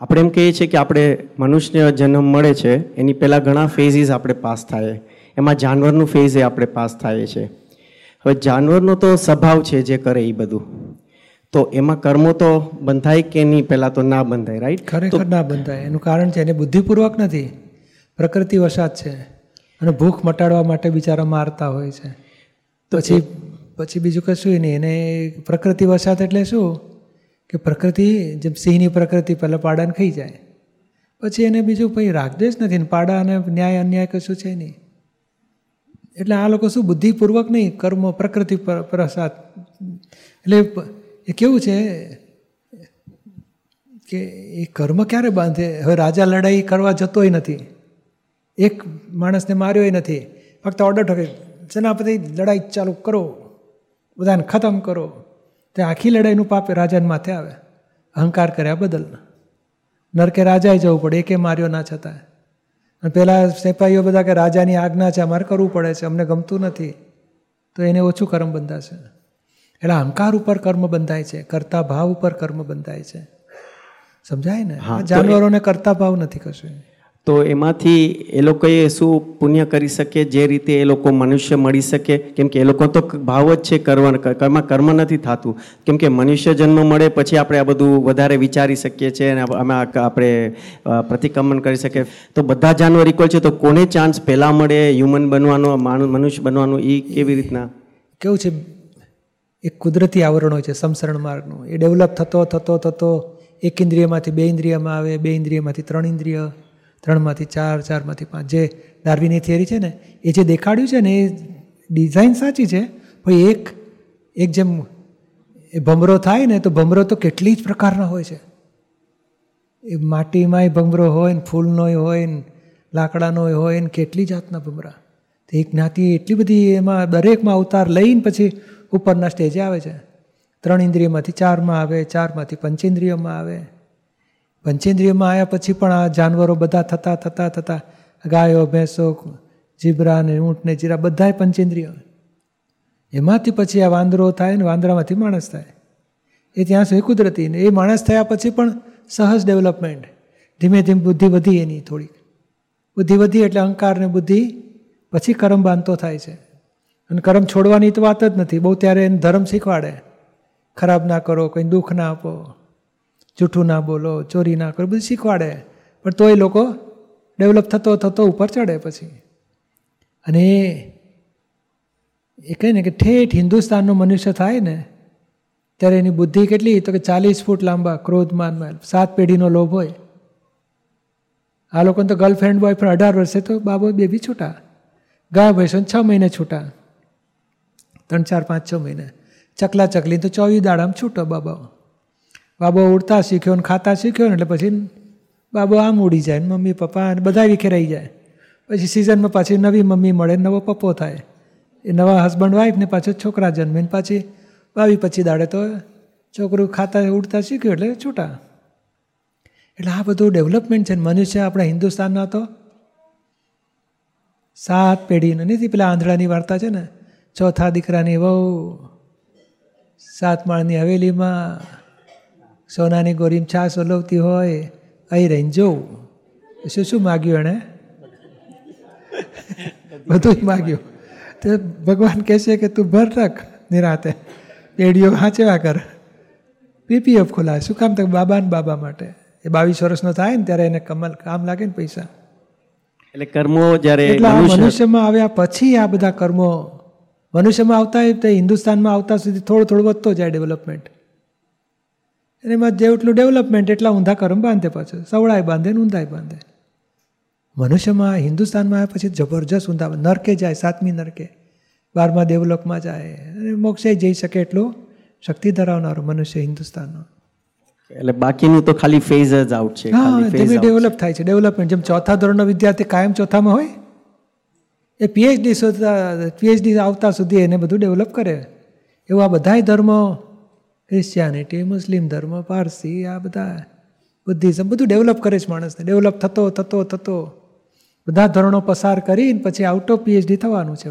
આપણે એમ કહીએ છીએ કે આપણે મનુષ્ય જન્મ મળે છે એની પહેલાં ઘણા ફેઝીસ આપણે પાસ થાય. એમાં જાનવરનું ફેઝ એ આપણે પાસ થાય છે. હવે જાનવરનો તો સ્વભાવ છે જે કરે એ બધું. તો એમાં કર્મો તો બંધાય કે નહીં પહેલાં તો ના બંધાય રાઈટ ખરેખર ના બંધાય. એનું કારણ છે એને બુદ્ધિપૂર્વક નથી. પ્રકૃતિ વશાત છે. અને ભૂખ મટાડવા માટે બિચારા મારતા હોય છે. પછી પછી બીજું કશું નહીં. એને પ્રકૃતિ વસાદ એટલે શું? કે પ્રકૃતિ જેમ સિંહની પ્રકૃતિ પહેલાં પાડાને ખાઈ જાય. પછી એને બીજું પછી રાગદેશ નથી ને પાડા અને ન્યાય અન્યાય કશું છે નહીં. એટલે આ લોકો શું બુદ્ધિપૂર્વક નહીં, કર્મ, પ્રકૃતિ પ્રસાદ. એટલે એ કેવું છે કે એ કર્મ ક્યારે બાંધે? હવે રાજા લડાઈ કરવા જતોય નથી. એક માણસને માર્યોય નથી. ફક્ત ઓર્ડર ઠકે, સેનાપતિ લડાઈ ચાલુ કરો, બધાને ખતમ કરો. તે આખી લડાઈનું પાપ રાજાને માથે આવે. અહંકાર કર્યા બદલ નરકે રાજાએ જવું પડે એકે માર્યો ના છતાં અને પહેલાં સિપાહીઓ બધા કે રાજાની આજ્ઞા છે અમારે કરવું પડે છે અમને ગમતું નથી. તો એને ઓછું કર્મ બંધાશે. એટલે અહંકાર ઉપર કર્મ બંધાય છે કરતા ભાવ ઉપર કર્મ બંધાય છે. સમજાય ને? જાનવરોને કરતા ભાવ નથી કશું. તો એમાંથી એ લોકોએ શું પુણ્ય કરી શકે, જે રીતે એ લોકો મનુષ્ય મળી શકે? કેમ કે એ લોકો તો ભાવ જ છે કર્મ કર્મ કર્મ નથી થતું. કેમ કે મનુષ્ય જન્મ મળે પછી આપણે આ બધું વધારે વિચારી શકીએ છીએ અને અમે આપણે પ્રતિક્રમણ કરી શકીએ. તો બધા જાનવર ઇક્વલ છે, તો કોને ચાન્સ પહેલાં મળે હ્યુમન બનવાનો મનુષ્ય બનવાનું એ કેવી રીતના? કેવું છે? એક કુદરતી આવરણ હોય છે સમસરણ માર્ગનું. એ ડેવલપ થતો થતો થતો, એક ઇન્દ્રિયમાંથી બે ઇન્દ્રિયમાં આવે, બે ઇન્દ્રિયમાંથી ત્રણ ઇન્દ્રિય. ત્રણમાંથી ચાર, ચારમાંથી પાંચ. જે ડાર્વિની થિયરી છે ને, એ જે દેખાડ્યું છે ને, એ ડિઝાઇન સાચી છે, પણ એક એક જેમ એ ભમરો થાય ને, તો ભમરો તો કેટલી જ પ્રકારના હોય છે. એ માટીમાંય ભમરો હોય ને, ફૂલનોય હોય ને, લાકડાનોય હોય ને, કેટલી જાતના ભમરા. તો એક જ્ઞાતિ એટલી બધી એમાં, દરેકમાં અવતાર લઈને પછી ઉપરના સ્ટેજે આવે છે. ત્રણ ઇન્દ્રિયમાંથી ચારમાં આવે, ચારમાંથી પંચેન્દ્રિયમાં આવે. પંચેન્દ્રિયમાં આવ્યા પછી પણ આ જાનવરો બધા થતા થતા થતા, ગાયો, ભેંસો જીબરા ને ઊંટ ને જીરા બધાય પંચેન્દ્રિય. એમાંથી પછી આ વાંદરો થાય ને વાંદરામાંથી માણસ થાય. એ ત્યાં સુધી કુદરતી ને એ માણસ થયા પછી પણ સહજ ડેવલપમેન્ટ. ધીમે ધીમે બુદ્ધિ વધી એની થોડીક. બુદ્ધિ વધી એટલે અહંકાર ને બુદ્ધિ પછી કરમ બાંધતો થાય છે. અને કરમ છોડવાની તો વાત જ નથી. બહુ ત્યારે એને ધર્મ શીખવાડે. ખરાબ ના કરો, કંઈ દુઃખ ના આપો. જૂઠું ના બોલો, ચોરી ના કરો, બધું શીખવાડે. પણ તોય લોકો ડેવલપ થતો થતો ઉપર ચડે પછી. અને એ કહે ને કે ઠેઠ હિન્દુસ્તાનનો મનુષ્ય થાય ને, ત્યારે એની બુદ્ધિ કેટલી? તો કે ચાલીસ ફૂટ લાંબા ક્રોધ માનમાં સાત પેઢીનો લોભ હોય. આ લોકોને તો ગર્લફ્રેન્ડ બોયફ્રેન્ડ અઢાર વર્ષે તો બાબો બેબી છૂટા. ગાય ભેંસો છ મહિને છૂટા. ત્રણ ચાર પાંચ છ મહિને. ચકલા ચકલી તો ચોવીસ દાડામાં છૂટો બાબા બાબો ઉડતા શીખ્યો ને ખાતા શીખ્યો ને એટલે પછી બાબો આમ ઉડી જાય ને મમ્મી, પપ્પા અને બધા વિખેરાઈ જાય. પછી સિઝનમાં પાછી નવી મમ્મી મળે નવો પપ્પો થાય. એ નવા હસબન્ડ વાઈફ ને પાછો છોકરા જન્મીને પાછી બાવી પછી દાડે તો છોકરું ખાતા ઉડતા શીખ્યું એટલે છૂટા. એટલે આ બધું ડેવલપમેન્ટ છે મનુષ્ય આપણા હિન્દુસ્તાનના તો સાત પેઢીને નથી પેલા આંધળાની વાર્તા છે ને, ચોથા દીકરાની વહુ, સાત માળની હવેલીમાં સોનાની ગોરીમ છાસ ઓલવતી હોય અહીં રહીને જોવું શું શું માગ્યું એણે? બધું જ માગ્યું. તો ભગવાન કહેશે કે તું ભર રાખ નિરાતે. પેઢીઓ વાંચવા કર. પીપીએફ ખોલાય શું કામ તક બાબા ને બાબા માટે? એ બાવીસ વર્ષનો થાય ને ત્યારે એને કમલ કામ લાગે ને પૈસા. એટલે કર્મો જ્યારે એટલે આ મનુષ્યમાં આવ્યા પછી આ બધા કર્મો. મનુષ્યમાં આવતા હિન્દુસ્તાનમાં આવતા સુધી થોડું થોડું વધતો જાય ડેવલપમેન્ટ એમાં જેટલું ડેવલપમેન્ટ એટલા ઊંધા કર્મ બાંધે પાછું સવળાય બાંધે ને ઊંધાય બાંધે. મનુષ્યમાં હિન્દુસ્તાનમાં આવ્યા પછી જબરજસ્ત ઊંધા નરકે જાય સાતમી નરકે. બારમા દેવલોકમાં જાય. અને મોક્ષે જઈ શકે એટલું શક્તિ ધરાવનારો મનુષ્ય હિન્દુસ્તાનનો. એટલે બાકીનું તો ખાલી ફેઝ જ આઉટ છે હા ધીમે ડેવલપ થાય છે. ડેવલપમેન્ટ જેમ ચોથા ધોરણનો વિદ્યાર્થી કાયમ ચોથામાં હોય એ પીએચડી શોધતા પીએચડી આવતા સુધી એને બધું ડેવલપ કરે. એવું આ બધાય ધર્મો ક્રિશ્ચિયાનિટી મુસ્લિમ ધર્મ પારસી આ બધા બુદ્ધિઝમ બધું ડેવલપ કરે છે માણસને. ડેવલપ થતો થતો થતો. બધા ધોરણો પસાર કરીને પછી આઉટ ઓફ પીએચડી થવાનું છે